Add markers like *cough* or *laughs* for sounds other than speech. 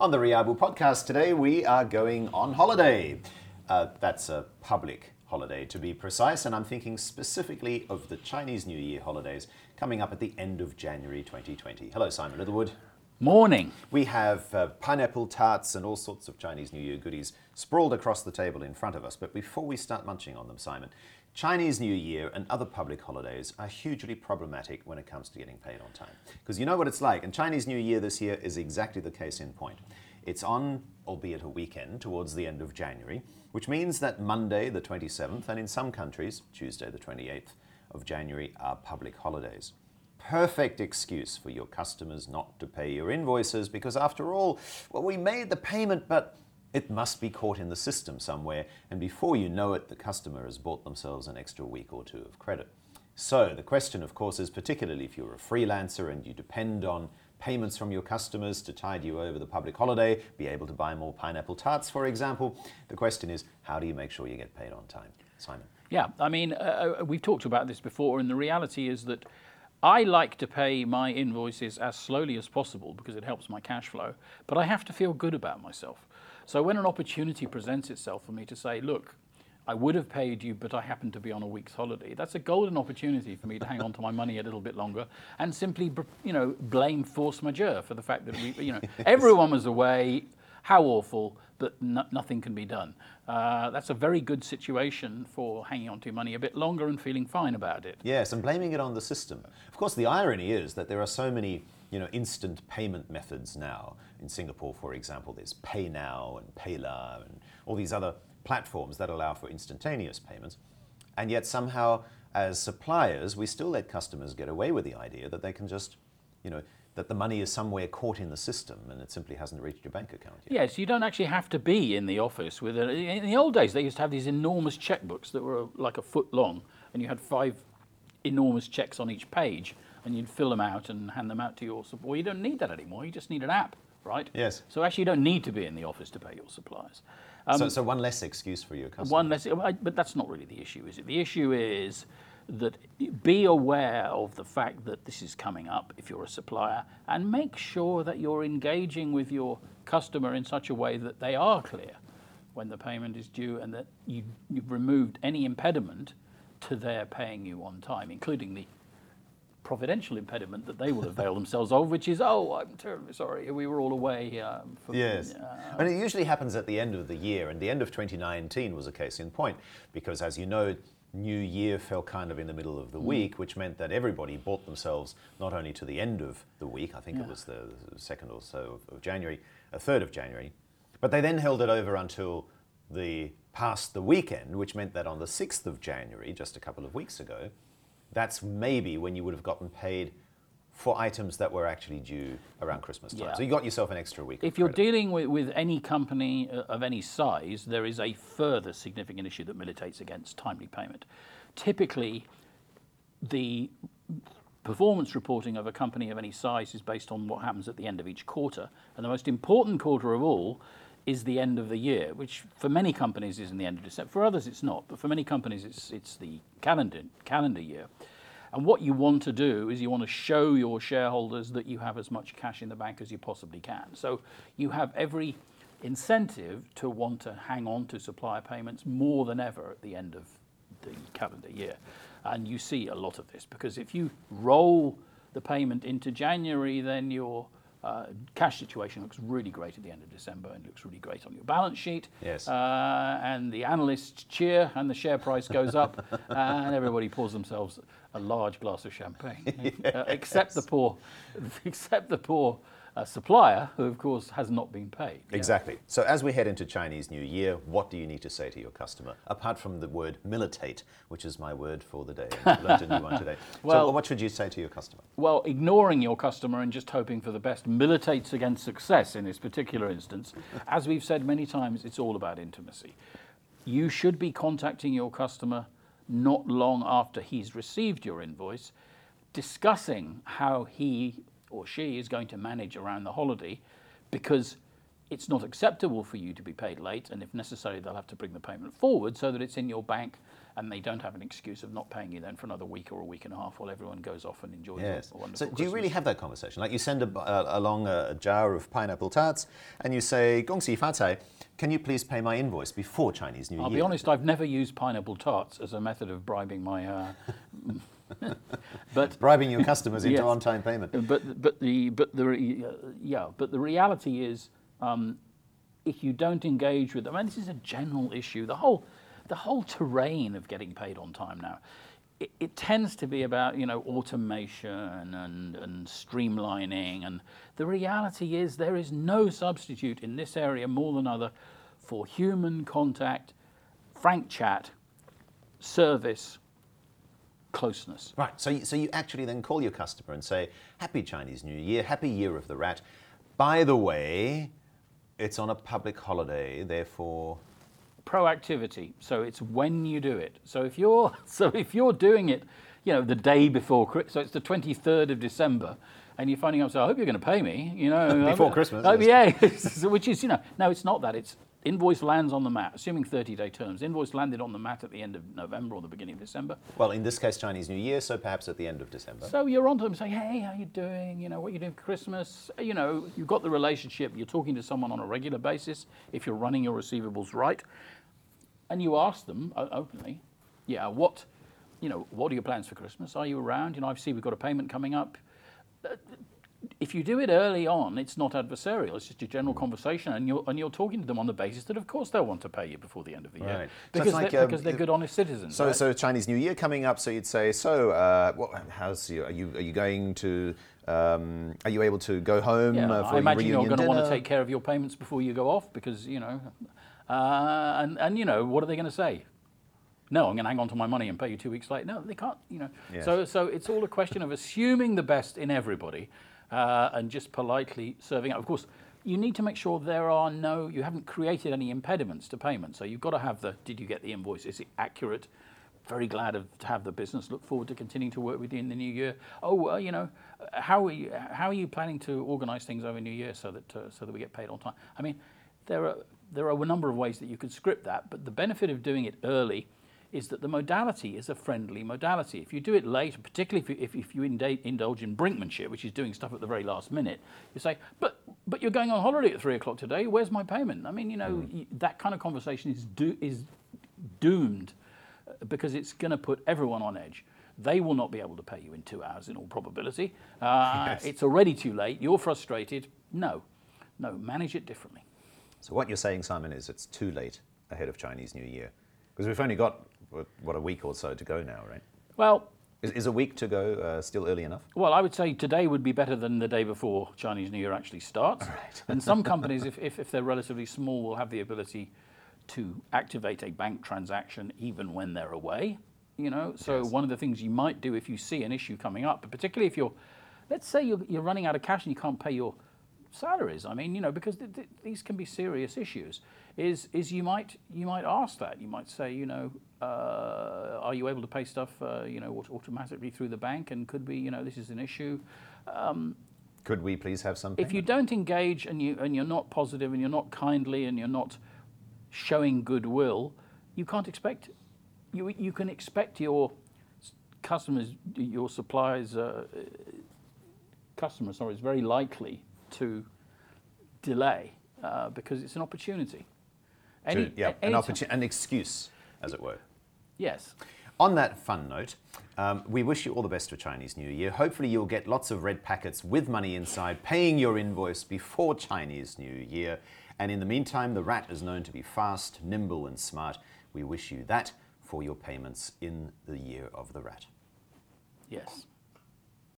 On the Riabu podcast today, we are going on holiday. Uh, that's a public holiday to be precise, and I'm thinking specifically of the Chinese New Year holidays coming up at the end of January 2020. Hello, Simon Littlewood. Morning. We have uh, pineapple tarts and all sorts of Chinese New Year goodies sprawled across the table in front of us. But before we start munching on them, Simon, Chinese New Year and other public holidays are hugely problematic when it comes to getting paid on time. Because you know what it's like, and Chinese New Year this year is exactly the case in point. It's on, albeit a weekend, towards the end of January, which means that Monday, the 27th, and in some countries, Tuesday, the 28th of January, are public holidays. Perfect excuse for your customers not to pay your invoices because, after all, well, we made the payment, but it must be caught in the system somewhere, and before you know it, the customer has bought themselves an extra week or two of credit. So, the question, of course, is particularly if you're a freelancer and you depend on payments from your customers to tide you over the public holiday, be able to buy more pineapple tarts, for example, the question is how do you make sure you get paid on time? Simon. Yeah, I mean, uh, uh we've talked about this before, and the reality is that I like to pay my invoices as slowly as possible because it helps my cash flow, but I have to feel good about myself. So when an opportunity presents itself for me to say, look, I would have paid you, but I happen to be on a week's holiday. That's a golden opportunity for me to hang on to my money a little bit longer and simply, you know, blame force majeure for the fact that we, you know, *laughs* everyone was away. How awful, but no, nothing can be done. Uh, that's a very good situation for hanging on to money a bit longer and feeling fine about it. Yes, and blaming it on the system. Of course, the irony is that there are so many you know, instant payment methods now. In Singapore, for example, there's PayNow and PayLah and all these other platforms that allow for instantaneous payments. And yet somehow, as suppliers, we still let customers get away with the idea that they can just, you know, that the money is somewhere caught in the system and it simply hasn't reached your bank account yet. Yes, you don't actually have to be in the office with it. In the old days, they used to have these enormous checkbooks that were like a foot long, and you had five enormous checks on each page and you'd fill them out and hand them out to your supplier. Well, you don't need that anymore. You just need an app, right? Yes. So actually, you don't need to be in the office to pay your suppliers. Um, so, so one less excuse for your customer. One less, but that's not really the issue, is it? The issue is that be aware of the fact that this is coming up if you're a supplier and make sure that you're engaging with your customer in such a way that they are clear when the payment is due and that you, you've removed any impediment to their paying you on time, including the providential impediment that they will avail themselves of, which is, oh, I'm terribly sorry, we were all away. Um, for, yes. Uh, and it usually happens at the end of the year, and the end of 2019 was a case in point, because as you know, New Year fell kind of in the middle of the mm. week, which meant that everybody bought themselves not only to the end of the week, I think yeah. it was the second or so of January, a third of January, but they then held it over until the past the weekend, which meant that on the 6th of January, just a couple of weeks ago, that's maybe when you would have gotten paid for items that were actually due around Christmas time. Yeah. So you got yourself an extra week. If you're dealing with, with any company uh, of any size, there is a further significant issue that militates against timely payment. Typically, the performance reporting of a company of any size is based on what happens at the end of each quarter. And the most important quarter of all is the end of the year, which for many companies is in the end of December. For others, it's not, but for many companies, it's, it's the calendar, calendar year. And what you want to do is you want to show your shareholders that you have as much cash in the bank as you possibly can. So you have every incentive to want to hang on to supplier payments more than ever at the end of the calendar year. And you see a lot of this because if you roll the payment into January, then you're uh, cash situation looks really great at the end of December and looks really great on your balance sheet. Yes. Uh, and the analysts cheer and the share price goes up *laughs* and everybody pours themselves a large glass of champagne, yes. *laughs* uh, except the poor, *laughs* except the poor a supplier who, of course, has not been paid. Exactly. Yeah. So, as we head into Chinese New Year, what do you need to say to your customer, apart from the word militate, which is my word for the day? I learned a new one today. *laughs* well, so, what should you say to your customer? Well, ignoring your customer and just hoping for the best militates against success in this particular instance. As we've said many times, it's all about intimacy. You should be contacting your customer not long after he's received your invoice, discussing how he or she is going to manage around the holiday because it's not acceptable for you to be paid late, and if necessary, they'll have to bring the payment forward so that it's in your bank and they don't have an excuse of not paying you then for another week or a week and a half while everyone goes off and enjoys Yes. a So do you really have that conversation? Like you send a, uh, along a, jar of pineapple tarts and you say, Gongxi Fatai, can you please pay my invoice before Chinese New Year? I'll be honest, I've never used pineapple tarts as a method of bribing my. Uh, *laughs* but *laughs* Bribing your customers into Yes. on-time payment. but but the but the re- uh, yeah but the reality is um, if you don't engage with them and this is a general issue the whole the whole terrain of getting paid on time now it, it tends to be about you know automation and and streamlining and the reality is there is no substitute in this area more than other for human contact frank chat service closeness Right. So, you- so you actually then call your customer and say, Happy Chinese New Year, Happy Year of the Rat. By the way, it's on a public holiday, therefore. proactivity. So it's when you do it. So if you're *laughs* so if you're doing it, you know, the day before Christmas, so it's the 23rd of December, and you're finding out, so I hope you're going to pay me, you know, *laughs* Before Christmas, Oh, yeah, *laughs* which is you know, no, it's not that. It's invoice lands on the mat, assuming 30-day terms. Invoice landed on the mat at the end of November or the beginning of December. Well, in this case, Chinese New Year, so perhaps at the end of December. So you're on to them saying, hey, how you doing? You know, what you doing for Christmas? You know, you've got the relationship. You're talking to someone on a regular basis if you're running your receivables right. And you ask them openly, yeah, what, you know, what are your plans for Christmas? Are you around? You know, I see we've got a payment coming up. If you do it early on, it's not adversarial. It's just a general conversation, and you're and you're talking to them on the basis that, of course, they'll want to pay you before the end of the year Right. So because, like, they're, um, because they're good, honest citizens. So, right? so Chinese New Year coming up. So you'd say, so uh, what, how's you? Are you are you going to? Um, are you able to go home Yeah, uh, I imagine you're going to want to take care of your payments before you go off because you know, uh, and and you know what are they going to say? No, I'm going to hang on to my money and pay you two weeks later. No, they can't. You know, Yes. so so it's all a question of assuming the best in everybody, uh, and just politely serving up. Of course, you need to make sure there are no, you haven't created any impediments to payment. So you've got to have the, did you get the invoice? Is it accurate? Very glad of, to have the business. Look forward to continuing to work with you in the new year. Oh, well, you know, uh, how are you, how are you planning to organise things over New Year so that uh, so that we get paid on time? I mean, there are there are a number of ways that you could script that, but the benefit of doing it early is that the modality is a friendly modality. If you do it late, particularly if you, if, if you indulge in brinkmanship, which is doing stuff at the very last minute, you say, but but you're going on holiday at three o'clock today. Where's my payment? I mean, you know, y that kind of conversation is do, is doomed uh, because it's going to put everyone on edge. They will not be able to pay you in two hours, in all probability. Uh, Yes. It's already too late. You're frustrated. No, no, manage it differently. So what you're saying, Simon, is it's too late ahead of Chinese New Year because we've only got what, what a week or so to go now, right? Well, Is, is a week to go uh, still early enough? Well, I would say today would be better than the day before Chinese New Year actually starts. and some *laughs* companies, if, if, if they're relatively small, will have the ability to activate a bank transaction even when they're away. You know, so Yes. one of the things you might do if you see an issue coming up, but particularly if you're, let's say you're, you're running out of cash and you can't pay your salaries. I mean, you know, because th- th- these can be serious issues. Is is you might you might ask that. You might say, you know, uh, are you able to pay stuff, uh, you know, automatically through the bank? And could be, you know, this is an issue. Could we please have some? If you don't engage and you and you're not positive and you're not kindly and you're not showing goodwill, you can't expect. You you can expect your customers, your suppliers, uh, customers, sorry, is very likely to delay uh, because it's an opportunity. To- yeah, any an, ti- opportu- an excuse, as it were. Yes. On that fun note, um, we wish you all the best for Chinese New Year. Hopefully, you'll get lots of red packets with money inside, paying your invoice before Chinese New Year. And in the meantime, the rat is known to be fast, nimble, and smart. We wish you that for your payments in the year of the rat. Yes.